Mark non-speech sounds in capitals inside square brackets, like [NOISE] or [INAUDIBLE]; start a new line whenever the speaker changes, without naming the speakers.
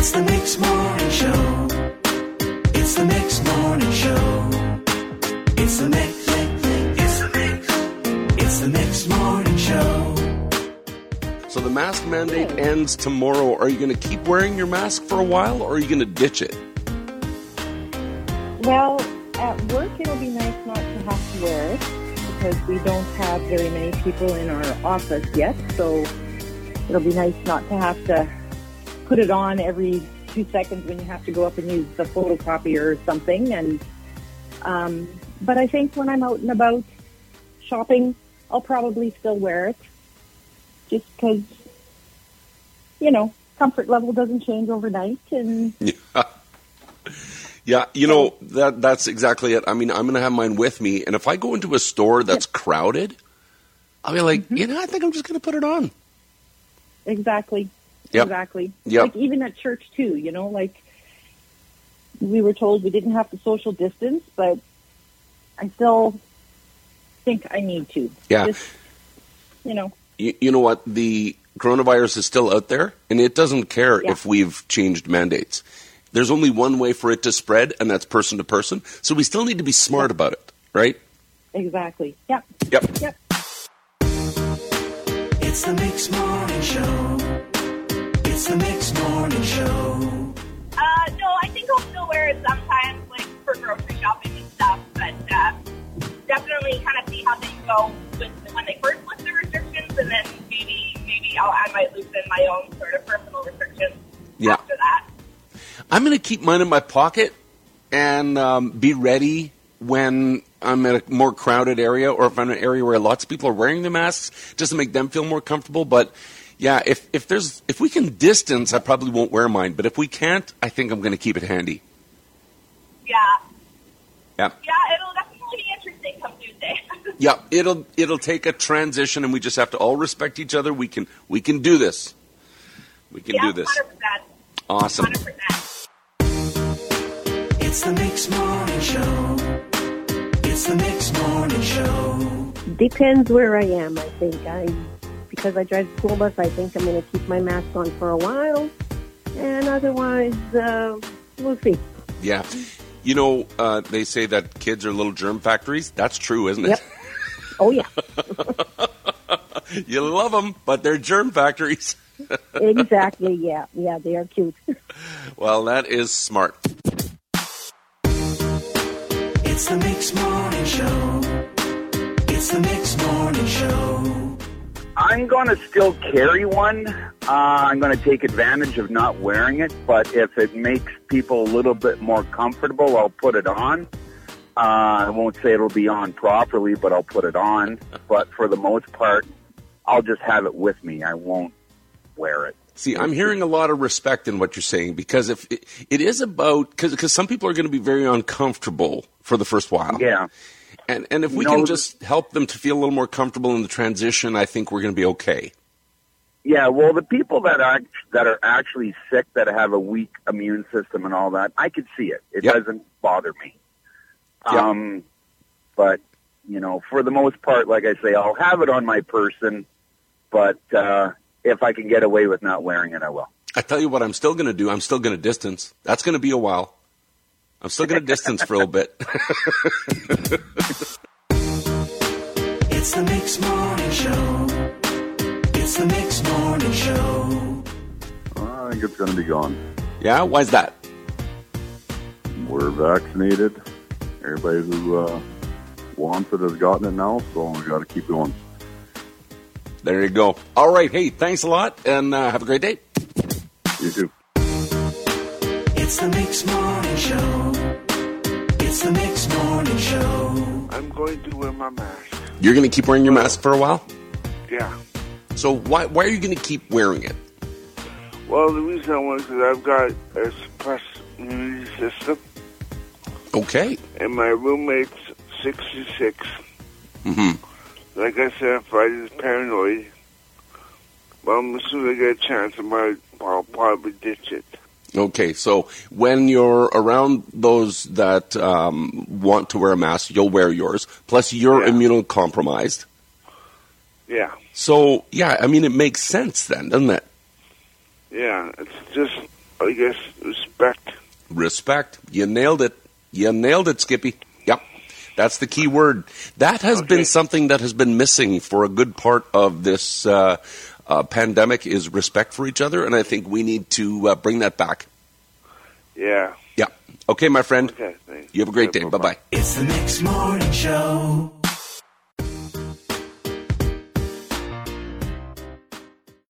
It's the Mix Morning Show. It's the Mix Morning Show. It's the Mix. It's the Mix. It's the Mix Morning Show.
So the mask mandate ends tomorrow. Are you going to keep wearing your mask for a while, or are you going to ditch it?
Well, at work it'll be nice not to have to wear it because we don't have very many people in our office yet. So it'll be nice not to have to put it on every two seconds when you have to go up and use the photocopier or something. And um, but I think when I'm out and about shopping, I'll probably still wear it, just because you know comfort level doesn't change overnight and. [LAUGHS]
Yeah. Yeah, you know that that's exactly it. I mean, I'm going to have mine with me, and if I go into a store that's crowded, I'll be like, you know, I think I'm just going to put it on.
Exactly.
Yep.
Exactly.
Yep.
Like even at church too, you know, like we were told we didn't have to social distance, but I still think I need to.
Yeah.
Just, you know,
You, you know what? The coronavirus is still out there, and it doesn't care
Yeah.
if we've changed mandates. There's only one way for it to spread, and that's person to person. So we still need to be smart about it, right?
exactly. Yep.
Yep.
Yep.
It's the Mix Morning Show. It's the Mix Morning Show.
Uh, no, I think I'll still wear it sometimes, like for grocery shopping and stuff. But uh, definitely kind of see how things go with when they first lift the restrictions, and then maybe maybe I'll, I might loosen my own sort of personal restrictions
Yeah.
after that.
I'm going to keep mine in my pocket and um, be ready when I'm at a more crowded area or if I'm in an area where lots of people are wearing the masks just to make them feel more comfortable. But yeah, if, if there's if we can distance, I probably won't wear mine. But if we can't, I think I'm going to keep it handy.
Yeah,
Yeah.
yeah, it'll definitely be interesting come Tuesday. [LAUGHS]
Yeah, it'll it'll take a transition, and we just have to all respect each other. We can we can do this. We can
yeah,
do this.
hundred percent,
Awesome.
hundred percent.
It's the Mix Morning Show. It's the Mix Morning Show.
Depends where I am, I think. I because I drive the school bus, I think I'm going to keep my mask on for a while, and otherwise, uh, we'll see.
Yeah, you know uh, they say that kids are little germ factories. That's true, isn't it?
Yep. Oh yeah, [LAUGHS]
you love them, but they're germ factories. [LAUGHS]
exactly. Yeah, yeah, they are cute. [LAUGHS]
Well, that is smart.
It's the Mix Morning Show. It's the Mix Morning Show.
I'm going to still carry one. Uh, I'm going to take advantage of not wearing it, but if it makes people a little bit more comfortable, I'll put it on. Uh, I won't say it'll be on properly, but I'll put it on. But for the most part, I'll just have it with me. I won't wear it.
See, I'm hearing a lot of respect in what you're saying because if it, it is about because some people are going to be very uncomfortable for the first while.
Yeah.
And and if we
No.
can just help them to feel a little more comfortable in the transition, I think we're going to be okay.
Yeah, well, the people that are that are actually sick, that have a weak immune system and all that, I could see it. It
Yep.
doesn't bother me.
Yep.
Um, but you know, for the most part, like I say, I'll have it on my person. But uh, if I can get away with not wearing it, I will.
I tell you what, I'm still going to do. I'm still going to distance. That's going to be a while. I'm still going to distance for a little bit. [LAUGHS]
It's the Mix Morning Show. It's the Mix Morning Show.
I think it's going to be gone.
yeah, why's that?
We're vaccinated. Everybody who uh, wants it has gotten it now, so we got to keep going.
There you go. All right. Hey, thanks a lot, and uh, have a great day.
You too.
It's the Mix Morning Show. It's the Mix Morning Show.
I'm going to wear my mask.
You're going to keep wearing your mask for a while.
Yeah.
So why why are you going to keep wearing it?
Well, the reason I want is because I've got a suppressed immunity system,
Okay.
and my roommate's 66.
hmm
Like I said, I'm Friday's paranoid. But as soon as I get a chance, I might, I'll probably ditch it.
Okay. So when you're around those that um, want to wear a mask, you'll wear yours. Plus, you're
Yeah.
immunocompromised.
Yeah.
So yeah, I mean, it makes sense then, doesn't it?
Yeah. It's just, I guess, respect.
Respect. You nailed it. You nailed it, Skippy. Yep. That's the key word. That has
Okay.
been something that has been missing for a good part of this uh, uh, pandemic is respect for each other, and I think we need to uh, bring that back.
Yeah.
Yeah. Okay, my friend.
Okay, thanks.
You have a great
Okay,
day.
bye-bye.
Bye bye.
It's the Mix Morning Show.